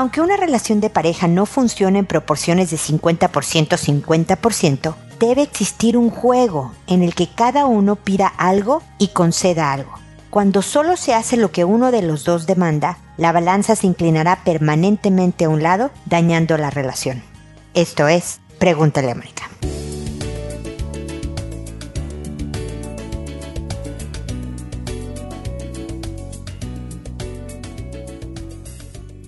Aunque una relación de pareja no funcione en proporciones de 50%-50%, debe existir un juego en el que cada uno pida algo y conceda algo. Cuando solo se hace lo que uno de los dos demanda, la balanza se inclinará permanentemente a un lado, dañando la relación. Esto es, pregúntale a Mónica.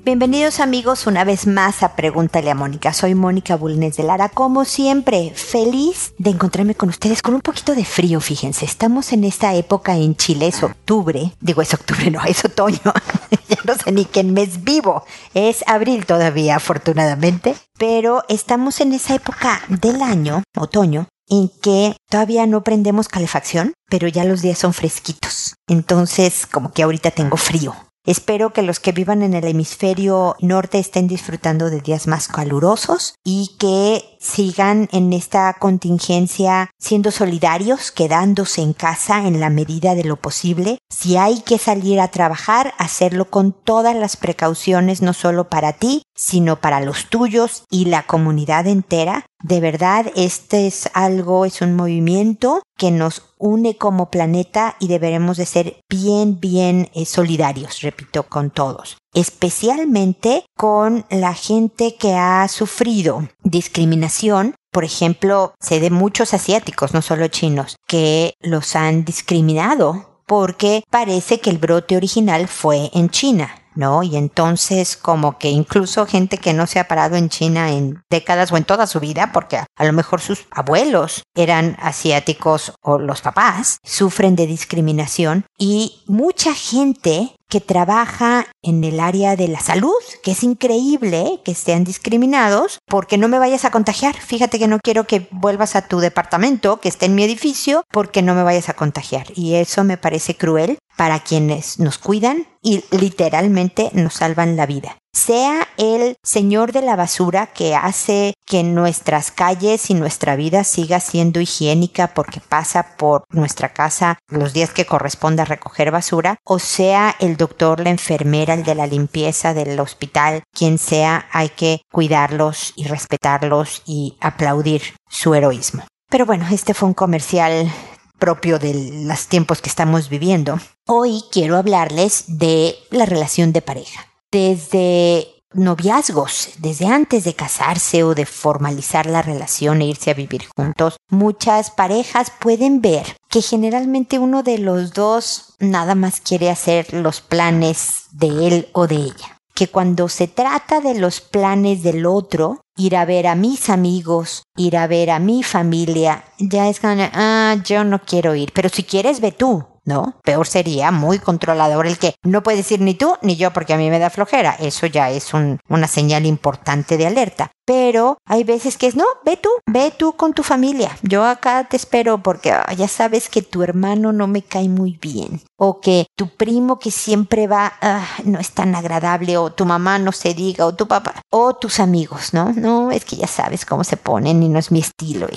Bienvenidos amigos una vez más a Pregúntale a Mónica. Soy Mónica Bulnes de Lara. Como siempre, feliz de encontrarme con ustedes con un poquito de frío, fíjense. Estamos en esta época en Chile, es octubre. Digo, es octubre, no, es otoño. ya no sé ni qué mes vivo. Es abril todavía, afortunadamente. Pero estamos en esa época del año, otoño, en que todavía no prendemos calefacción, pero ya los días son fresquitos. Entonces, como que ahorita tengo frío. Espero que los que vivan en el hemisferio norte estén disfrutando de días más calurosos y que sigan en esta contingencia siendo solidarios, quedándose en casa en la medida de lo posible. Si hay que salir a trabajar, hacerlo con todas las precauciones, no solo para ti, sino para los tuyos y la comunidad entera. De verdad, este es algo, es un movimiento que nos une como planeta y deberemos de ser bien, bien eh, solidarios, repito, con todos. Especialmente con la gente que ha sufrido discriminación por ejemplo, sé de muchos asiáticos, no solo chinos, que los han discriminado porque parece que el brote original fue en China. ¿No? Y entonces como que incluso gente que no se ha parado en China en décadas o en toda su vida, porque a lo mejor sus abuelos eran asiáticos o los papás, sufren de discriminación y mucha gente que trabaja en el área de la salud, que es increíble que estén discriminados porque no me vayas a contagiar. Fíjate que no quiero que vuelvas a tu departamento, que esté en mi edificio, porque no me vayas a contagiar. Y eso me parece cruel para quienes nos cuidan y literalmente nos salvan la vida. Sea el señor de la basura que hace que nuestras calles y nuestra vida siga siendo higiénica porque pasa por nuestra casa los días que corresponda recoger basura, o sea el doctor, la enfermera, el de la limpieza del hospital, quien sea, hay que cuidarlos y respetarlos y aplaudir su heroísmo. Pero bueno, este fue un comercial propio de los tiempos que estamos viviendo. Hoy quiero hablarles de la relación de pareja. Desde noviazgos, desde antes de casarse o de formalizar la relación e irse a vivir juntos, muchas parejas pueden ver que generalmente uno de los dos nada más quiere hacer los planes de él o de ella. Que cuando se trata de los planes del otro, ir a ver a mis amigos, ir a ver a mi familia, ya es como, ah, yo no quiero ir, pero si quieres ve tú, ¿no? Peor sería muy controlador el que no puedes ir ni tú ni yo porque a mí me da flojera. Eso ya es una señal importante de alerta. Pero hay veces que es, no, ve tú, ve tú con tu familia. Yo acá te espero porque ah, ya sabes que tu hermano no me cae muy bien. O que tu primo que siempre va, ah, no es tan agradable. O tu mamá no se diga, o tu papá. O tus amigos, ¿no? No, es que ya sabes cómo se ponen y no es mi estilo.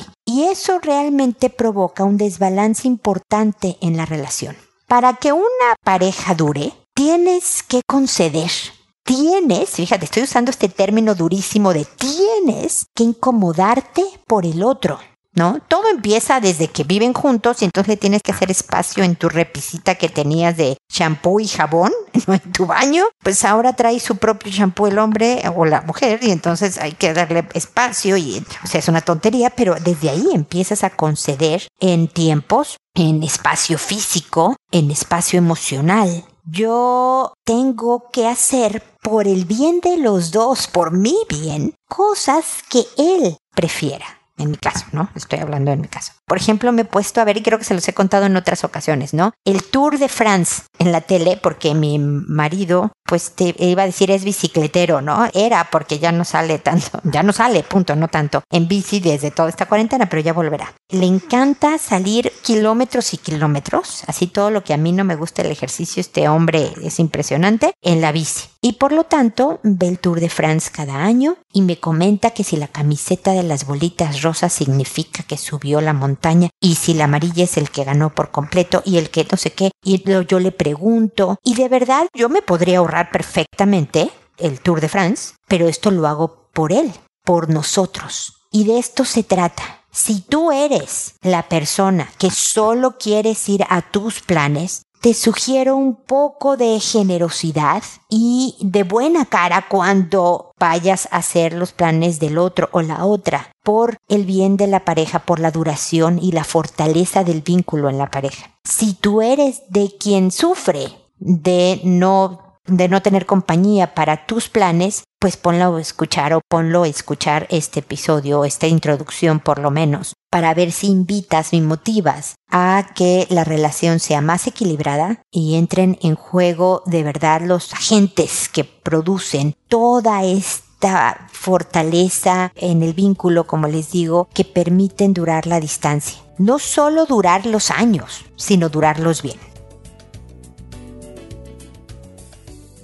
Eso realmente provoca un desbalance importante en la relación. Para que una pareja dure, tienes que conceder tienes, fíjate, estoy usando este término durísimo de tienes que incomodarte por el otro. ¿No? Todo empieza desde que viven juntos y entonces tienes que hacer espacio en tu repisita que tenías de shampoo y jabón. En tu baño. Pues ahora trae su propio shampoo el hombre o la mujer y entonces hay que darle espacio y, o sea, es una tontería, pero desde ahí empiezas a conceder en tiempos, en espacio físico, en espacio emocional, yo tengo que hacer por el bien de los dos, por mi bien, cosas que él prefiera. En mi caso, ¿no? Estoy hablando en mi caso. Por ejemplo, me he puesto a ver, y creo que se los he contado en otras ocasiones, ¿no? El Tour de France en la tele, porque mi marido, pues te iba a decir es bicicletero, ¿no? Era porque ya no sale tanto, ya no sale, punto, no tanto, en bici desde toda esta cuarentena, pero ya volverá. Le encanta salir kilómetros y kilómetros, así todo lo que a mí no me gusta el ejercicio, este hombre es impresionante, en la bici. Y por lo tanto, ve el Tour de France cada año y me comenta que si la camiseta de las bolitas rosas significa que subió la montaña y si la amarilla es el que ganó por completo y el que no sé qué, y yo le pregunto, y de verdad yo me podría ahorrar perfectamente el Tour de France, pero esto lo hago por él, por nosotros. Y de esto se trata. Si tú eres la persona que solo quieres ir a tus planes, te sugiero un poco de generosidad y de buena cara cuando vayas a hacer los planes del otro o la otra, por el bien de la pareja, por la duración y la fortaleza del vínculo en la pareja. Si tú eres de quien sufre de no de no tener compañía para tus planes, pues ponlo a escuchar o ponlo a escuchar este episodio, esta introducción por lo menos, para ver si invitas y motivas a que la relación sea más equilibrada y entren en juego de verdad los agentes que producen toda esta fortaleza en el vínculo, como les digo, que permiten durar la distancia. No solo durar los años, sino durarlos bien.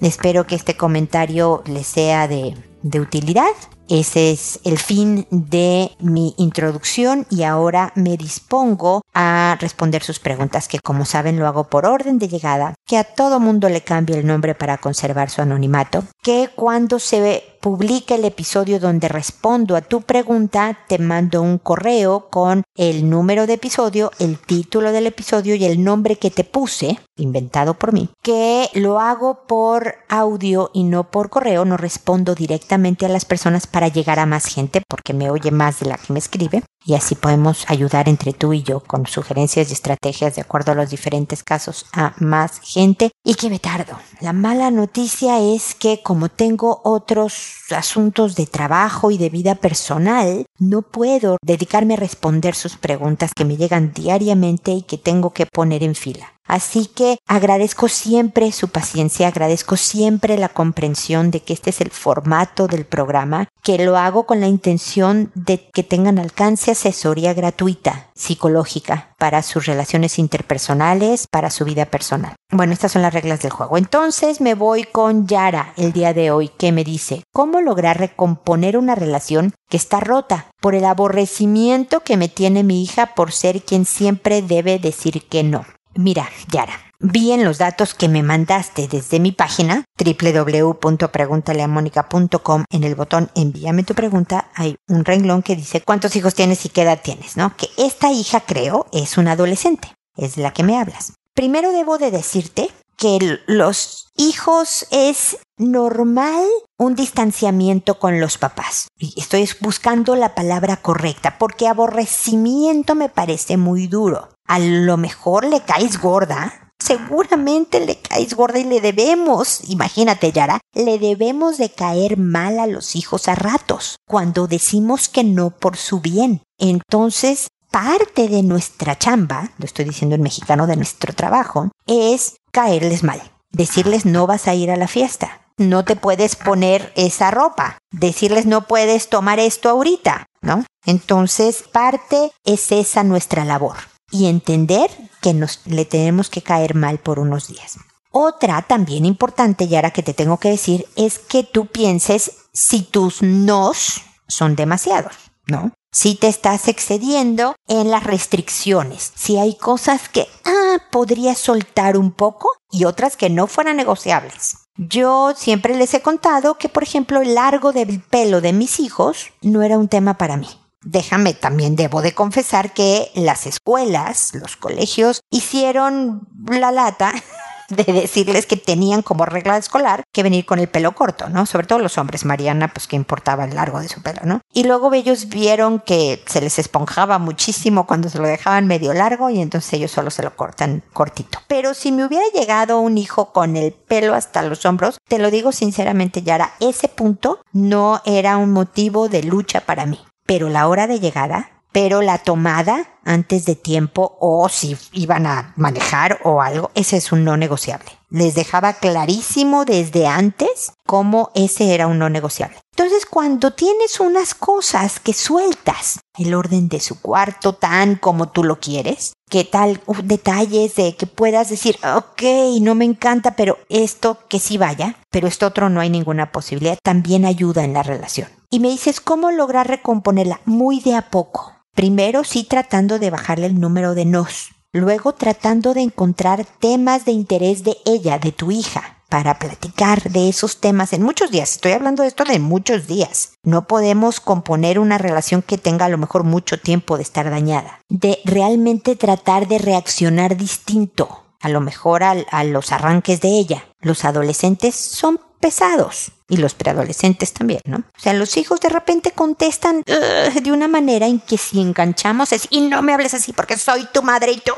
Espero que este comentario les sea de, utilidad. Ese es el fin de mi introducción y ahora me dispongo a responder sus preguntas, que como saben lo hago por orden de llegada, que a todo mundo le cambie el nombre para conservar su anonimato, que cuando se publica el episodio donde respondo a tu pregunta, te mando un correo con el número de episodio, el título del episodio y el nombre que te puse, inventado por mí, que lo hago por audio y no por correo, no respondo directamente a las personas para llegar a más gente porque me oye más de la que me escribe y así podemos ayudar entre tú y yo con sugerencias y estrategias de acuerdo a los diferentes casos a más gente y que me tardo. La mala noticia es que como tengo otros asuntos de trabajo y de vida personal, no puedo dedicarme a responder sus preguntas que me llegan diariamente y que tengo que poner en fila. Así que agradezco siempre su paciencia, agradezco siempre la comprensión de que este es el formato del programa, que lo hago con la intención de que tengan alcance asesoría gratuita, psicológica, para sus relaciones interpersonales, para su vida personal. Bueno, estas son las reglas del juego. Entonces me voy con Yara el día de hoy, que me dice, ¿cómo lograr recomponer una relación que está rota por el aborrecimiento que me tiene mi hija por ser quien siempre debe decir que no? Mira, Yara, vi en los datos que me mandaste desde mi página www.preguntaleamónica.com en el botón envíame tu pregunta hay un renglón que dice cuántos hijos tienes y qué edad tienes, ¿no? Que esta hija creo es una adolescente, es la que me hablas. Primero debo de decirte que los hijos es normal un distanciamiento con los papás. Estoy buscando la palabra correcta porque aborrecimiento me parece muy duro. A lo mejor le caes gorda. Seguramente le caes gorda y le debemos, imagínate Yara, le debemos de caer mal a los hijos a ratos, cuando decimos que no por su bien. Entonces, parte de nuestra chamba, lo estoy diciendo en mexicano, de nuestro trabajo, es caerles mal. Decirles no vas a ir a la fiesta. No te puedes poner esa ropa. Decirles no puedes tomar esto ahorita, ¿no? Entonces, parte es esa nuestra labor. Y entender que nos le tenemos que caer mal por unos días. Otra también importante, y ahora que te tengo que decir, es que tú pienses si tus nos son demasiados, ¿no? si te estás excediendo en las restricciones, si hay cosas que ah, podrías soltar un poco y otras que no fueran negociables. Yo siempre les he contado que, por ejemplo, el largo del pelo de mis hijos no era un tema para mí. Déjame, también debo de confesar que las escuelas, los colegios, hicieron la lata de decirles que tenían como regla escolar que venir con el pelo corto, ¿no? Sobre todo los hombres, Mariana, pues que importaba el largo de su pelo, ¿no? Y luego ellos vieron que se les esponjaba muchísimo cuando se lo dejaban medio largo y entonces ellos solo se lo cortan cortito. Pero si me hubiera llegado un hijo con el pelo hasta los hombros, te lo digo sinceramente, Yara, ese punto no era un motivo de lucha para mí. Pero la hora de llegada pero la tomada antes de tiempo o si iban a manejar o algo, ese es un no negociable. Les dejaba clarísimo desde antes cómo ese era un no negociable. Entonces, cuando tienes unas cosas que sueltas, el orden de su cuarto tan como tú lo quieres, que tal detalles de que puedas decir, ok, no me encanta, pero esto que sí vaya, pero esto otro no hay ninguna posibilidad, también ayuda en la relación. Y me dices, ¿cómo lograr recomponerla? Muy de a poco Primero sí tratando de bajarle el número de nos. Luego tratando de encontrar temas de interés de ella, de tu hija. para platicar de esos temas en muchos días. Estoy hablando de esto de muchos días. No podemos componer una relación que tenga a lo mejor mucho tiempo de estar dañada. De realmente tratar de reaccionar distinto, a lo mejor a, los arranques de ella. Los adolescentes son pesados. Y los preadolescentes también, ¿no? O sea, los hijos de repente contestan de una manera en que si enganchamos es, y no me hables así porque soy tu madre y tú...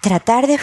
tratar de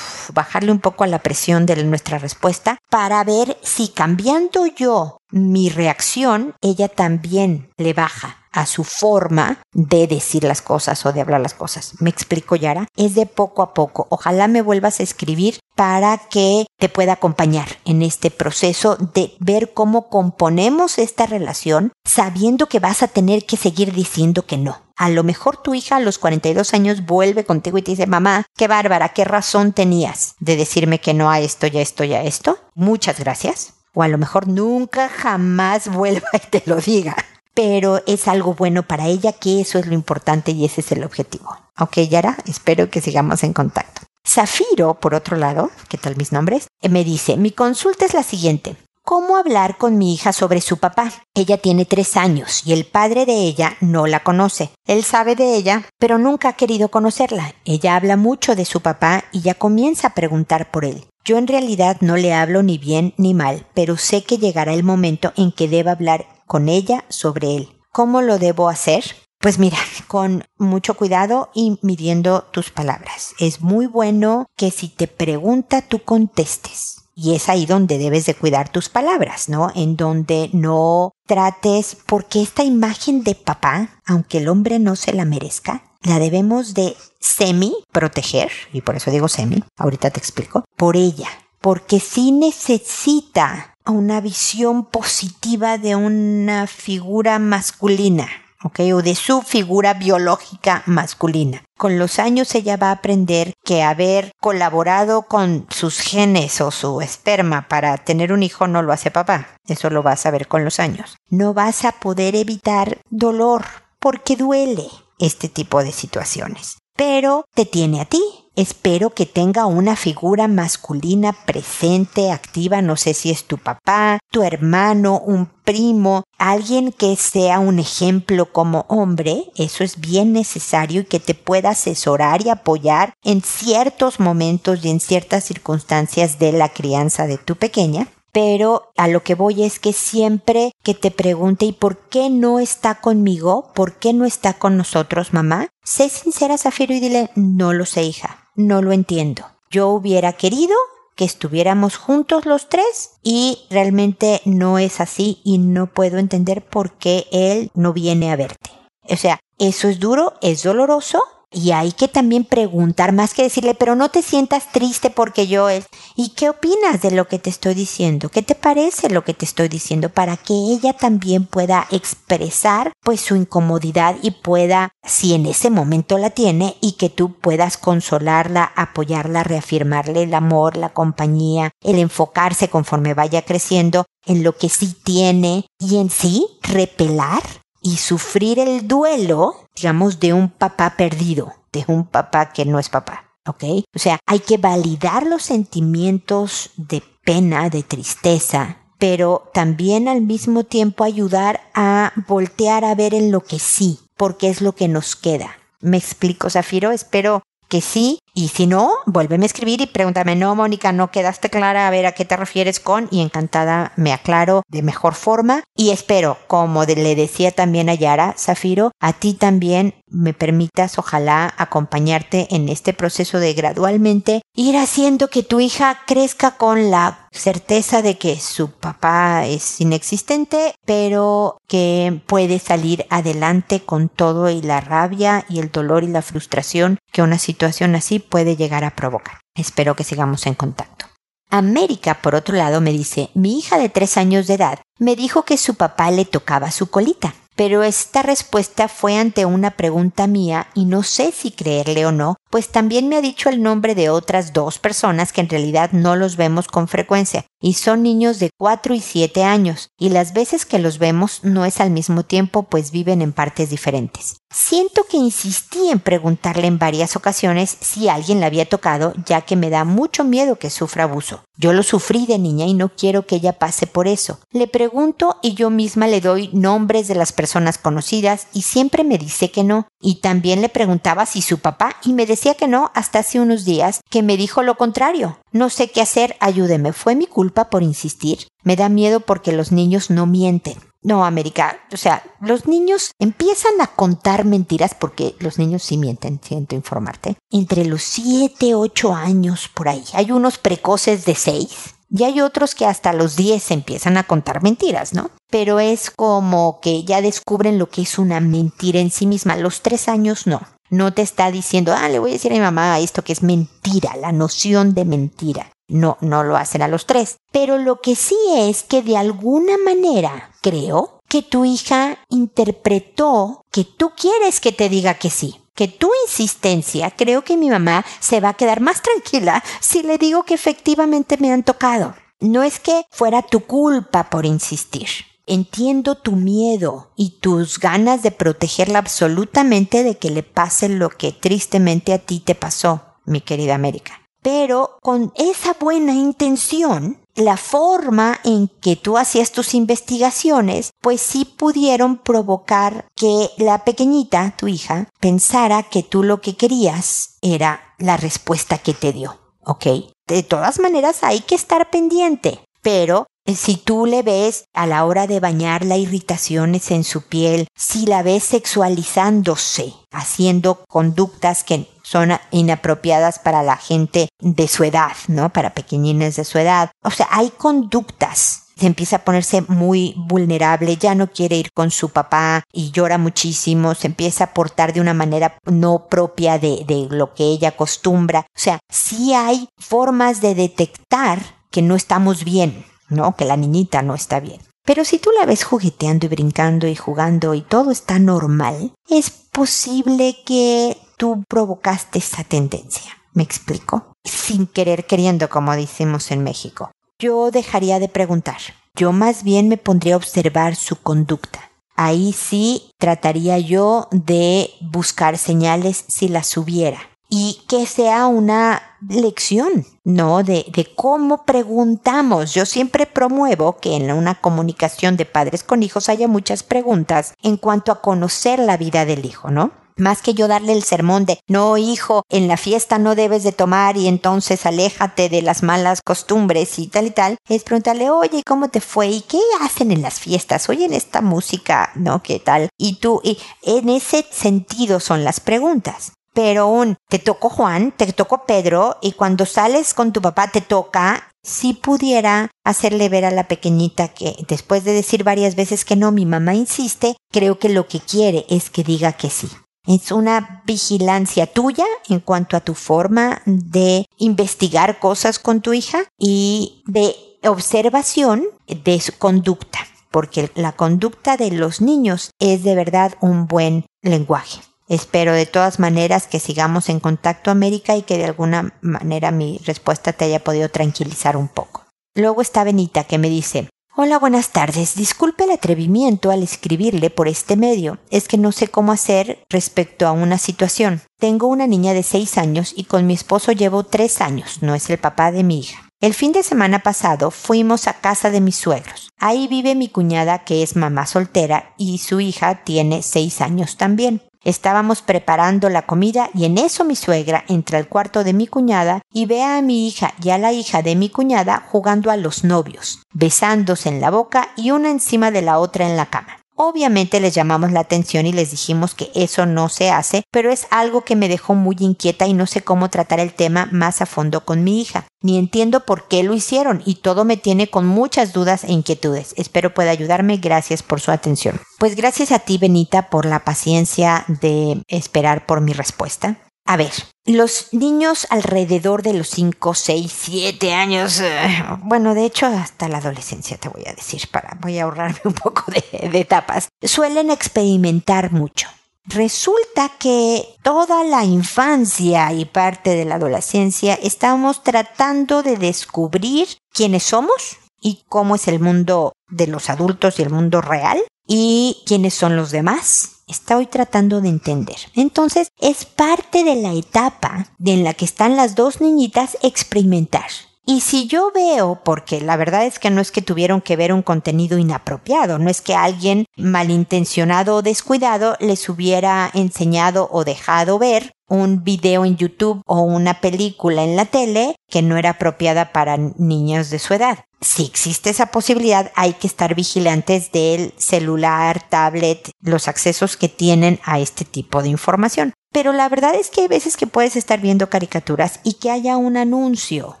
bajarle un poco a la presión de nuestra respuesta para ver si cambiando yo mi reacción, ella también le baja a su forma de decir las cosas o de hablar las cosas. ¿Me explico, Yara? Es de poco a poco. Ojalá me vuelvas a escribir para que te pueda acompañar en este proceso de ver cómo componemos esta relación sabiendo que vas a tener que seguir diciendo que no. A lo mejor tu hija a los 42 años vuelve contigo y te dice, mamá, qué bárbara, qué razón tenías de decirme que no a esto, ya esto, ya esto. Muchas gracias. O a lo mejor nunca jamás vuelva y te lo diga pero es algo bueno para ella, que eso es lo importante y ese es el objetivo. Ok, Yara, espero que sigamos en contacto. Zafiro, por otro lado, ¿qué tal mis nombres? Eh, me dice, mi consulta es la siguiente. ¿Cómo hablar con mi hija sobre su papá? Ella tiene tres años y el padre de ella no la conoce. Él sabe de ella, pero nunca ha querido conocerla. Ella habla mucho de su papá y ya comienza a preguntar por él. Yo en realidad no le hablo ni bien ni mal, pero sé que llegará el momento en que deba hablar con ella sobre él. ¿Cómo lo debo hacer? Pues mira, con mucho cuidado y midiendo tus palabras. Es muy bueno que si te pregunta tú contestes. Y es ahí donde debes de cuidar tus palabras, ¿no? En donde no trates, porque esta imagen de papá, aunque el hombre no se la merezca, la debemos de semi proteger, y por eso digo semi, ahorita te explico, por ella, porque sí necesita una visión positiva de una figura masculina, ¿ok? O de su figura biológica masculina. Con los años ella va a aprender que haber colaborado con sus genes o su esperma para tener un hijo no lo hace papá. Eso lo vas a ver con los años. No vas a poder evitar dolor porque duele este tipo de situaciones. Pero te tiene a ti, Espero que tenga una figura masculina presente, activa, no sé si es tu papá, tu hermano, un primo, alguien que sea un ejemplo como hombre, eso es bien necesario y que te pueda asesorar y apoyar en ciertos momentos y en ciertas circunstancias de la crianza de tu pequeña pero a lo que voy es que siempre que te pregunte ¿y por qué no está conmigo? ¿Por qué no está con nosotros, mamá? Sé sincera, Zafiro, y dile, no lo sé, hija, no lo entiendo. Yo hubiera querido que estuviéramos juntos los tres y realmente no es así y no puedo entender por qué él no viene a verte. O sea, eso es duro, es doloroso, y hay que también preguntar más que decirle, pero no te sientas triste porque yo es. ¿Y qué opinas de lo que te estoy diciendo? ¿Qué te parece lo que te estoy diciendo? Para que ella también pueda expresar pues su incomodidad y pueda, si en ese momento la tiene, y que tú puedas consolarla, apoyarla, reafirmarle el amor, la compañía, el enfocarse conforme vaya creciendo en lo que sí tiene y en sí repelar y sufrir el duelo, digamos, de un papá perdido, de un papá que no es papá. ¿Ok? O sea, hay que validar los sentimientos de pena, de tristeza, pero también al mismo tiempo ayudar a voltear a ver en lo que sí, porque es lo que nos queda. Me explico, Zafiro, espero que sí, y si no, vuélveme a escribir y pregúntame, no, Mónica, no quedaste clara, a ver a qué te refieres con, y encantada me aclaro de mejor forma. Y espero, como le decía también a Yara, Zafiro, a ti también me permitas, ojalá, acompañarte en este proceso de gradualmente ir haciendo que tu hija crezca con la certeza de que su papá es inexistente, pero que puede salir adelante con todo y la rabia y el dolor y la frustración que una situación así puede llegar a provocar. Espero que sigamos en contacto. América, por otro lado, me dice, mi hija de tres años de edad me dijo que su papá le tocaba su colita, pero esta respuesta fue ante una pregunta mía y no sé si creerle o no, pues también me ha dicho el nombre de otras dos personas que en realidad no los vemos con frecuencia. Y son niños de 4 y 7 años, y las veces que los vemos no es al mismo tiempo, pues viven en partes diferentes. Siento que insistí en preguntarle en varias ocasiones si alguien la había tocado, ya que me da mucho miedo que sufra abuso. Yo lo sufrí de niña y no quiero que ella pase por eso. Le pregunto y yo misma le doy nombres de las personas conocidas y siempre me dice que no. Y también le preguntaba si su papá y me decía que no hasta hace unos días que me dijo lo contrario. No sé qué hacer, ayúdeme. ¿Fue mi culpa por insistir? Me da miedo porque los niños no mienten. No, América, o sea, los niños empiezan a contar mentiras porque los niños sí mienten, siento informarte. Entre los 7, 8 años por ahí. Hay unos precoces de 6 y hay otros que hasta los 10 empiezan a contar mentiras, ¿no? Pero es como que ya descubren lo que es una mentira en sí misma. Los 3 años no. No te está diciendo, ah, le voy a decir a mi mamá esto que es mentira, la noción de mentira. No, no lo hacen a los tres. Pero lo que sí es que de alguna manera, creo, que tu hija interpretó que tú quieres que te diga que sí. Que tu insistencia, creo que mi mamá se va a quedar más tranquila si le digo que efectivamente me han tocado. No es que fuera tu culpa por insistir. Entiendo tu miedo y tus ganas de protegerla absolutamente de que le pase lo que tristemente a ti te pasó, mi querida América pero con esa buena intención, la forma en que tú hacías tus investigaciones, pues sí pudieron provocar que la pequeñita, tu hija, pensara que tú lo que querías era la respuesta que te dio. ¿Ok? De todas maneras hay que estar pendiente, pero eh, si tú le ves a la hora de bañarla irritaciones en su piel, si la ves sexualizándose, haciendo conductas que son inapropiadas para la gente de su edad, ¿no? Para pequeñines de su edad. O sea, hay conductas se empieza a ponerse muy vulnerable, ya no quiere ir con su papá y llora muchísimo, se empieza a portar de una manera no propia de, de lo que ella acostumbra. O sea, sí hay formas de detectar que no estamos bien, ¿no? Que la niñita no está bien. Pero si tú la ves jugueteando y brincando y jugando y todo está normal, es posible que tú provocaste esa tendencia. ¿Me explico? Sin querer queriendo, como decimos en México. Yo dejaría de preguntar. Yo más bien me pondría a observar su conducta. Ahí sí trataría yo de buscar señales si las hubiera. Y que sea una lección, ¿no? De, de cómo preguntamos. Yo siempre promuevo que en una comunicación de padres con hijos haya muchas preguntas en cuanto a conocer la vida del hijo, ¿no? Más que yo darle el sermón de, no, hijo, en la fiesta no debes de tomar y entonces aléjate de las malas costumbres y tal y tal, es preguntarle, oye, ¿cómo te fue? ¿Y qué hacen en las fiestas? Oyen esta música, ¿no? ¿Qué tal? Y tú, y en ese sentido son las preguntas. Pero un, te tocó Juan, te tocó Pedro, y cuando sales con tu papá te toca, si pudiera hacerle ver a la pequeñita que después de decir varias veces que no, mi mamá insiste, creo que lo que quiere es que diga que sí. Es una vigilancia tuya en cuanto a tu forma de investigar cosas con tu hija y de observación de su conducta, porque la conducta de los niños es de verdad un buen lenguaje. Espero de todas maneras que sigamos en contacto América y que de alguna manera mi respuesta te haya podido tranquilizar un poco. Luego está Benita que me dice, Hola, buenas tardes. Disculpe el atrevimiento al escribirle por este medio. Es que no sé cómo hacer respecto a una situación. Tengo una niña de seis años y con mi esposo llevo tres años. No es el papá de mi hija. El fin de semana pasado fuimos a casa de mis suegros. Ahí vive mi cuñada que es mamá soltera y su hija tiene seis años también. Estábamos preparando la comida y en eso mi suegra entra al cuarto de mi cuñada y ve a mi hija y a la hija de mi cuñada jugando a los novios, besándose en la boca y una encima de la otra en la cama. Obviamente les llamamos la atención y les dijimos que eso no se hace, pero es algo que me dejó muy inquieta y no sé cómo tratar el tema más a fondo con mi hija. Ni entiendo por qué lo hicieron y todo me tiene con muchas dudas e inquietudes. Espero pueda ayudarme. Gracias por su atención. Pues gracias a ti, Benita, por la paciencia de esperar por mi respuesta. A ver, los niños alrededor de los 5, 6, 7 años, eh, bueno, de hecho hasta la adolescencia te voy a decir, para, voy a ahorrarme un poco de, de etapas, suelen experimentar mucho. Resulta que toda la infancia y parte de la adolescencia estamos tratando de descubrir quiénes somos y cómo es el mundo de los adultos y el mundo real y quiénes son los demás. Estoy tratando de entender. Entonces, es parte de la etapa en la que están las dos niñitas experimentar. Y si yo veo, porque la verdad es que no es que tuvieron que ver un contenido inapropiado, no es que alguien malintencionado o descuidado les hubiera enseñado o dejado ver un video en YouTube o una película en la tele que no era apropiada para niños de su edad. Si existe esa posibilidad, hay que estar vigilantes del celular, tablet, los accesos que tienen a este tipo de información. Pero la verdad es que hay veces que puedes estar viendo caricaturas y que haya un anuncio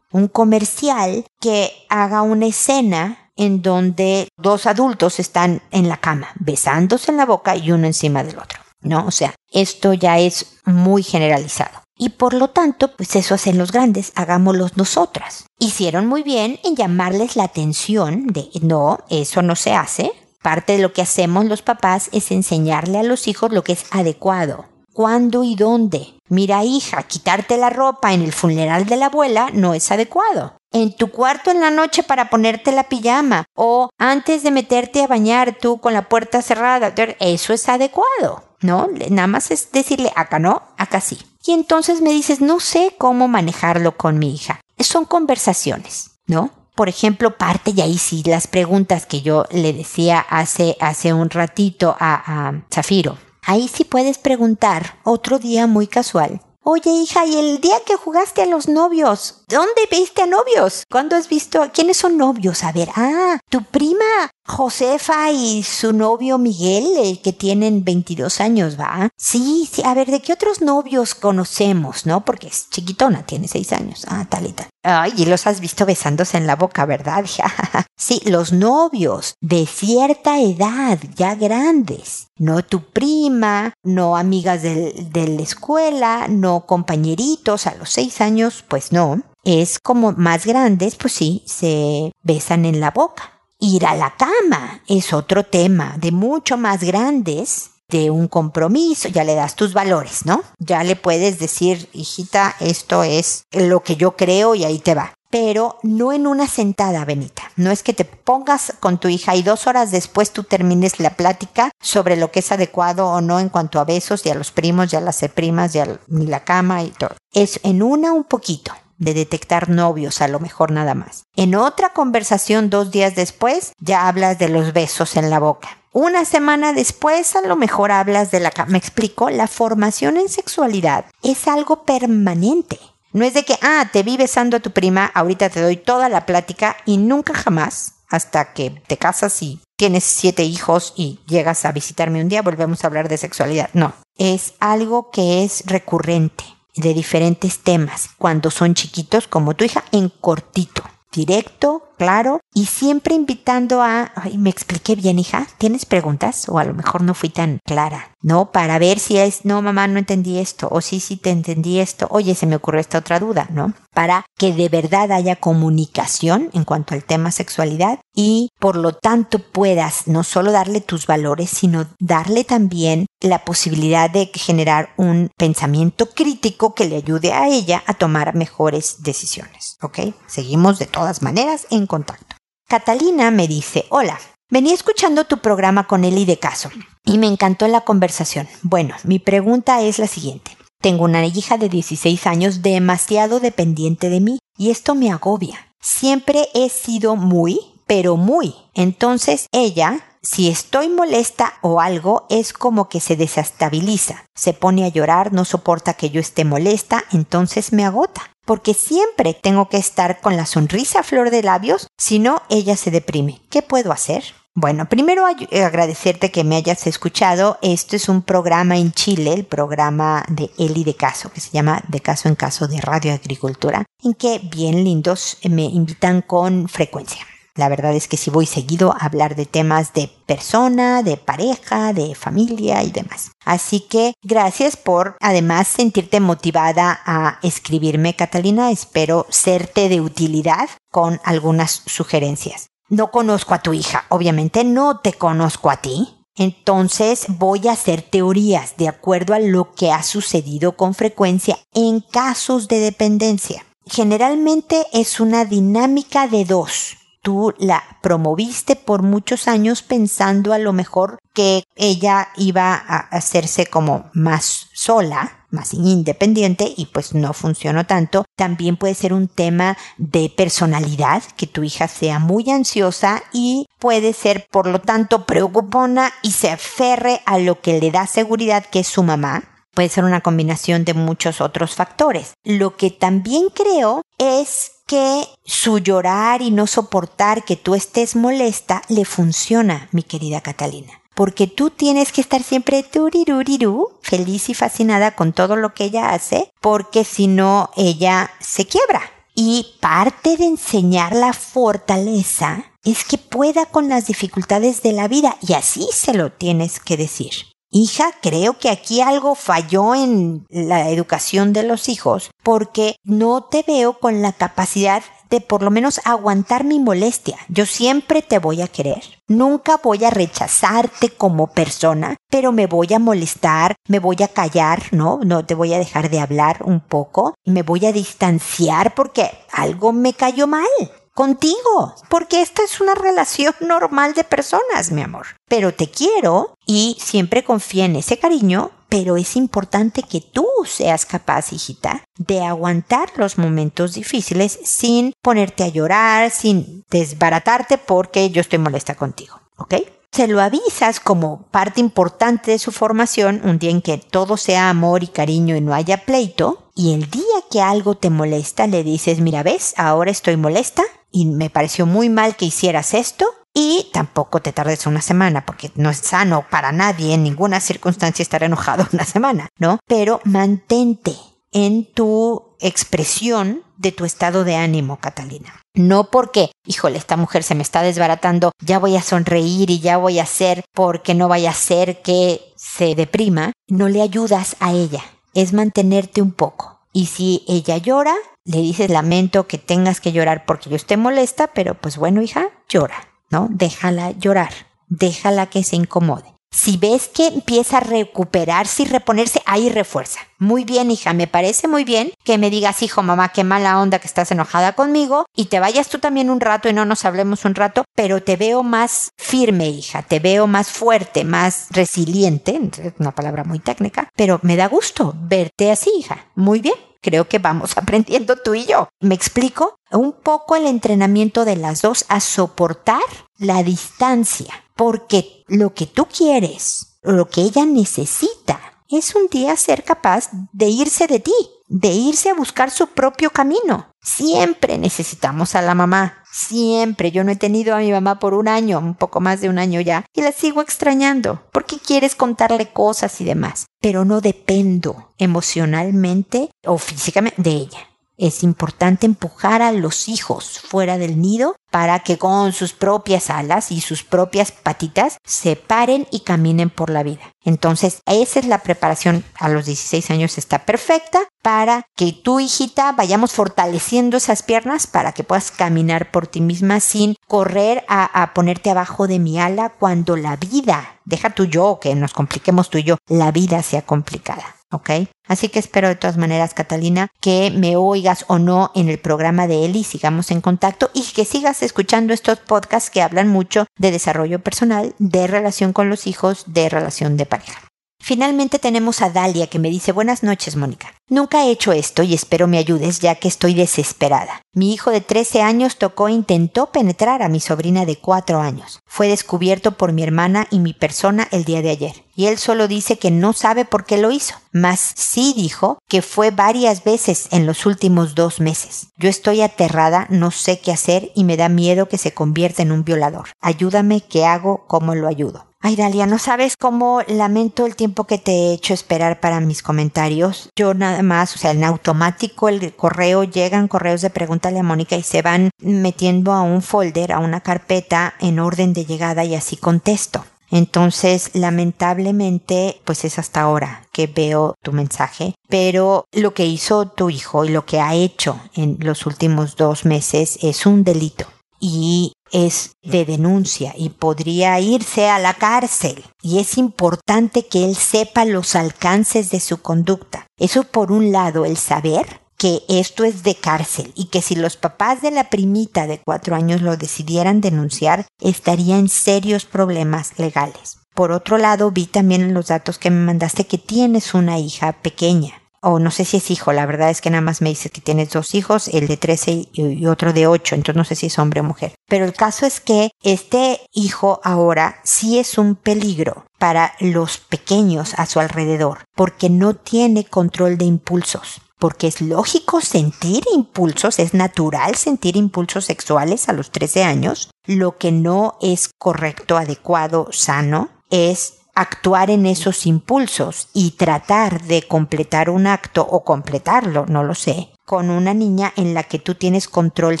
un comercial que haga una escena en donde dos adultos están en la cama, besándose en la boca y uno encima del otro. ¿No? O sea, esto ya es muy generalizado. Y por lo tanto, pues eso hacen los grandes, hagámoslos nosotras. Hicieron muy bien en llamarles la atención de, no, eso no se hace. Parte de lo que hacemos los papás es enseñarle a los hijos lo que es adecuado cuándo y dónde. Mira, hija, quitarte la ropa en el funeral de la abuela no es adecuado. En tu cuarto en la noche para ponerte la pijama o antes de meterte a bañar tú con la puerta cerrada, eso es adecuado, ¿no? Nada más es decirle acá no, acá sí. Y entonces me dices, no sé cómo manejarlo con mi hija. Son conversaciones, ¿no? por ejemplo, parte y ahí sí las preguntas que yo le decía hace, hace un ratito a, a Zafiro. Ahí sí puedes preguntar, otro día muy casual. Oye, hija, ¿y el día que jugaste a los novios? ¿Dónde viste a novios? ¿Cuándo has visto? ¿Quiénes son novios? A ver, ah, tu prima Josefa y su novio Miguel, el que tienen 22 años, ¿va? Sí, sí, a ver, ¿de qué otros novios conocemos, no? Porque es chiquitona, tiene 6 años. Ah, tal y tal. Ay, y los has visto besándose en la boca, ¿verdad? sí, los novios de cierta edad, ya grandes. No tu prima, no amigas de la escuela, no compañeritos a los 6 años, pues no. Es como más grandes, pues sí, se besan en la boca. Ir a la cama es otro tema de mucho más grandes de un compromiso, ya le das tus valores, ¿no? Ya le puedes decir, hijita, esto es lo que yo creo y ahí te va. Pero no en una sentada, Benita. No es que te pongas con tu hija y dos horas después tú termines la plática sobre lo que es adecuado o no en cuanto a besos y a los primos y a las primas y a la cama y todo. Es en una un poquito de detectar novios, a lo mejor nada más. En otra conversación dos días después, ya hablas de los besos en la boca. Una semana después, a lo mejor hablas de la... Me explico, la formación en sexualidad es algo permanente. No es de que, ah, te vi besando a tu prima, ahorita te doy toda la plática y nunca jamás, hasta que te casas y tienes siete hijos y llegas a visitarme un día, volvemos a hablar de sexualidad. No, es algo que es recurrente de diferentes temas cuando son chiquitos como tu hija en cortito, directo, claro y siempre invitando a, ay, me expliqué bien hija, ¿tienes preguntas? O a lo mejor no fui tan clara, ¿no? Para ver si es, no mamá, no entendí esto, o sí, sí te entendí esto, oye, se me ocurrió esta otra duda, ¿no? Para que de verdad haya comunicación en cuanto al tema sexualidad y por lo tanto puedas no solo darle tus valores, sino darle también la posibilidad de generar un pensamiento crítico que le ayude a ella a tomar mejores decisiones, ¿ok? Seguimos de todas maneras en contacto. Catalina me dice, hola, venía escuchando tu programa con Eli de caso y me encantó la conversación. Bueno, mi pregunta es la siguiente. Tengo una hija de 16 años demasiado dependiente de mí y esto me agobia. Siempre he sido muy, pero muy. Entonces ella si estoy molesta o algo, es como que se desestabiliza. Se pone a llorar, no soporta que yo esté molesta, entonces me agota. Porque siempre tengo que estar con la sonrisa a flor de labios, si no, ella se deprime. ¿Qué puedo hacer? Bueno, primero eh, agradecerte que me hayas escuchado. Esto es un programa en Chile, el programa de Eli de Caso, que se llama De Caso en Caso de Radio Agricultura, en que bien lindos me invitan con frecuencia. La verdad es que si voy seguido a hablar de temas de persona, de pareja, de familia y demás. Así que gracias por además sentirte motivada a escribirme, Catalina. Espero serte de utilidad con algunas sugerencias. No conozco a tu hija, obviamente no te conozco a ti. Entonces voy a hacer teorías de acuerdo a lo que ha sucedido con frecuencia en casos de dependencia. Generalmente es una dinámica de dos. Tú la promoviste por muchos años pensando a lo mejor que ella iba a hacerse como más sola, más independiente y pues no funcionó tanto. También puede ser un tema de personalidad, que tu hija sea muy ansiosa y puede ser por lo tanto preocupona y se aferre a lo que le da seguridad que es su mamá. Puede ser una combinación de muchos otros factores. Lo que también creo es que su llorar y no soportar que tú estés molesta le funciona, mi querida Catalina porque tú tienes que estar siempre turiruriru, feliz y fascinada con todo lo que ella hace, porque si no, ella se quiebra. Y parte de enseñar la fortaleza es que pueda con las dificultades de la vida, y así se lo tienes que decir. Hija, creo que aquí algo falló en la educación de los hijos porque no te veo con la capacidad de por lo menos aguantar mi molestia. Yo siempre te voy a querer. Nunca voy a rechazarte como persona, pero me voy a molestar, me voy a callar, ¿no? No te voy a dejar de hablar un poco, me voy a distanciar porque algo me cayó mal contigo, porque esta es una relación normal de personas, mi amor. Pero te quiero y siempre confía en ese cariño, pero es importante que tú seas capaz, hijita, de aguantar los momentos difíciles sin ponerte a llorar, sin desbaratarte porque yo estoy molesta contigo, ¿ok? se lo avisas como parte importante de su formación, un día en que todo sea amor y cariño y no haya pleito, y el día que algo te molesta le dices, mira, ves, ahora estoy molesta y me pareció muy mal que hicieras esto, y tampoco te tardes una semana, porque no es sano para nadie en ninguna circunstancia estar enojado una semana, ¿no? Pero mantente en tu expresión de tu estado de ánimo, Catalina. No porque, híjole, esta mujer se me está desbaratando, ya voy a sonreír y ya voy a hacer porque no vaya a ser que se deprima, no le ayudas a ella, es mantenerte un poco. Y si ella llora, le dices lamento que tengas que llorar porque yo esté molesta, pero pues bueno, hija, llora ¿no? Déjala llorar, déjala que se incomode. Si ves que empieza a recuperarse y reponerse, ahí refuerza. Muy bien, hija, me parece muy bien que me digas, hijo, mamá, qué mala onda que estás enojada conmigo y te vayas tú también un rato y no nos hablemos un rato, pero te veo más firme, hija, te veo más fuerte, más resiliente, es una palabra muy técnica, pero me da gusto verte así, hija. Muy bien creo que vamos aprendiendo tú y yo. ¿Me explico? Un poco el entrenamiento de las dos a soportar la distancia, porque lo que tú quieres, lo que ella necesita, es un día ser capaz de irse de ti, de irse a buscar su propio camino. Siempre necesitamos a la mamá, siempre. Yo no he tenido a mi mamá por un año, un poco más de un año ya, y la sigo extrañando, porque quieres contarle cosas y demás, pero no dependo emocionalmente o físicamente de ella. Es importante empujar a los hijos fuera del nido para que con sus propias alas y sus propias patitas se paren y caminen por la vida. Entonces, esa es la preparación a los 16 años, está perfecta para que tu hijita vayamos fortaleciendo esas piernas para que puedas caminar por ti misma sin correr a, ponerte abajo de mi ala cuando la vida, deja tu yo, que nos compliquemos tú y yo, la vida sea complicada. ¿Ok? Así que espero de todas maneras, Catalina, que me oigas o no en el programa de Eli, sigamos en contacto y que sigas escuchando estos podcasts que hablan mucho de desarrollo personal, de relación con los hijos, de relación de pareja. Finalmente tenemos a Dalia que me dice buenas noches, Mónica. Nunca he hecho esto y espero me ayudes ya que estoy desesperada. Mi hijo de 13 años tocó e intentó penetrar a mi sobrina de 4 años. Fue descubierto por mi hermana y mi persona el día de ayer. Y él solo dice que no sabe por qué lo hizo. Mas sí dijo que fue varias veces en los últimos dos meses. Yo estoy aterrada, no sé qué hacer y me da miedo que se convierta en un violador. Ayúdame, ¿qué hago? ¿Cómo lo ayudo? Ay, Dalia, no sabes cómo lamento el tiempo que te he hecho esperar para mis comentarios. Yo nada más, o sea, en automático el correo, llegan correos de pregúntale a Mónica y se van metiendo a un folder, a una carpeta en orden de llegada y así contesto. Entonces, lamentablemente, pues es hasta ahora que veo tu mensaje, pero lo que hizo tu hijo y lo que ha hecho en los últimos dos meses es un delito y es de denuncia y podría irse a la cárcel. Y es importante que él sepa los alcances de su conducta. Eso por un lado, el saber que esto es de cárcel y que si los papás de la primita de cuatro años lo decidieran denunciar, estaría en serios problemas legales. Por otro lado, vi también en los datos que me mandaste que tienes una hija pequeña o no sé si es hijo, la verdad es que nada más me dice que tienes dos hijos, el de 13 y otro de 8, entonces no sé si es hombre o mujer. Pero el caso es que este hijo ahora sí es un peligro para los pequeños a su alrededor, porque no tiene control de impulsos. Porque es lógico sentir impulsos, es natural sentir impulsos sexuales a los 13 años. Lo que no es correcto, adecuado, sano, es actuar en esos impulsos y tratar de completar un acto o completarlo, no lo sé, con una niña en la que tú tienes control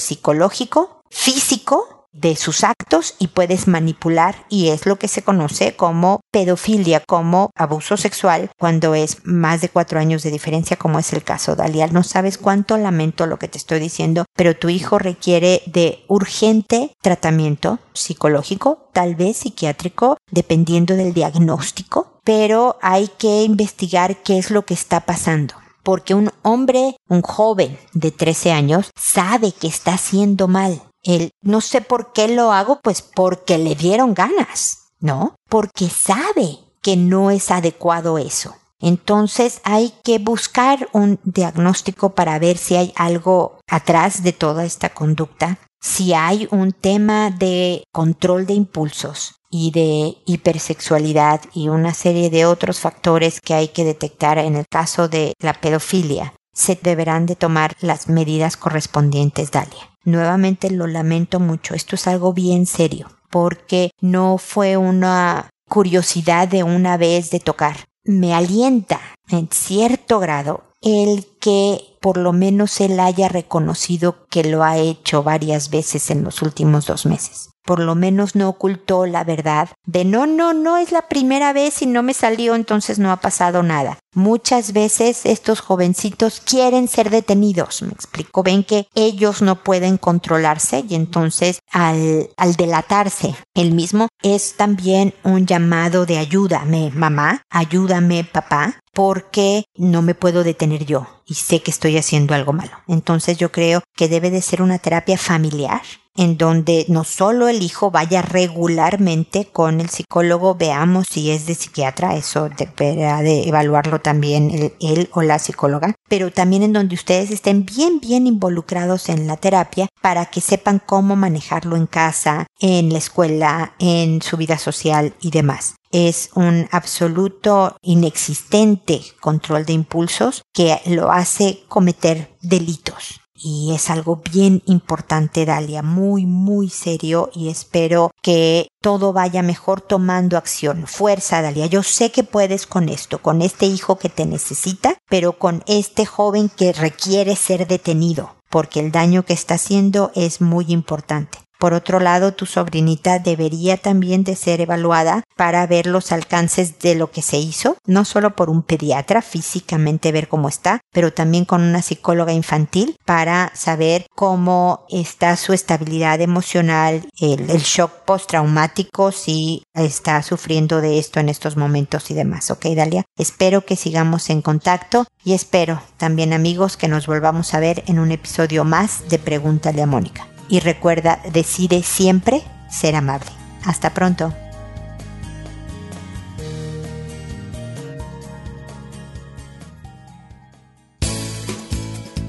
psicológico, físico de sus actos y puedes manipular y es lo que se conoce como pedofilia, como abuso sexual cuando es más de cuatro años de diferencia como es el caso de No sabes cuánto lamento lo que te estoy diciendo, pero tu hijo requiere de urgente tratamiento psicológico, tal vez psiquiátrico, dependiendo del diagnóstico, pero hay que investigar qué es lo que está pasando porque un hombre, un joven de 13 años, sabe que está haciendo mal él, no sé por qué lo hago, pues porque le dieron ganas, ¿no? Porque sabe que no es adecuado eso. Entonces hay que buscar un diagnóstico para ver si hay algo atrás de toda esta conducta, si hay un tema de control de impulsos y de hipersexualidad y una serie de otros factores que hay que detectar en el caso de la pedofilia, se deberán de tomar las medidas correspondientes, Dalia. Nuevamente lo lamento mucho, esto es algo bien serio, porque no fue una curiosidad de una vez de tocar. Me alienta en cierto grado el que por lo menos él haya reconocido que lo ha hecho varias veces en los últimos dos meses por lo menos no ocultó la verdad de no, no, no es la primera vez y no me salió, entonces no ha pasado nada. Muchas veces estos jovencitos quieren ser detenidos, me explico, ven que ellos no pueden controlarse y entonces al, al delatarse el mismo es también un llamado de ayúdame mamá, ayúdame papá, porque no me puedo detener yo y sé que estoy haciendo algo malo. Entonces yo creo que debe de ser una terapia familiar en donde no solo el hijo vaya regularmente con el psicólogo, veamos si es de psiquiatra, eso deberá de evaluarlo también él o la psicóloga, pero también en donde ustedes estén bien, bien involucrados en la terapia para que sepan cómo manejarlo en casa, en la escuela, en su vida social y demás. Es un absoluto inexistente control de impulsos que lo hace cometer delitos y es algo bien importante, Dalia, muy, muy serio y espero que todo vaya mejor tomando acción. Fuerza, Dalia, yo sé que puedes con esto, con este hijo que te necesita, pero con este joven que requiere ser detenido, porque el daño que está haciendo es muy importante. Por otro lado, tu sobrinita debería también de ser evaluada para ver los alcances de lo que se hizo, no solo por un pediatra físicamente ver cómo está, pero también con una psicóloga infantil para saber cómo está su estabilidad emocional, el, shock postraumático, si está sufriendo de esto en estos momentos y demás. Ok, Dalia, espero que sigamos en contacto y espero también amigos que nos volvamos a ver en un episodio más de Pregúntale a Mónica y recuerda, decide siempre ser amable. Hasta pronto.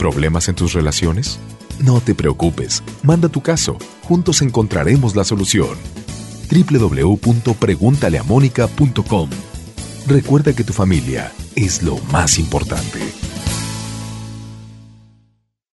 ¿Problemas en tus relaciones? No te preocupes, manda tu caso, juntos encontraremos la solución. www.preguntaleamónica.com Recuerda que tu familia es lo más importante.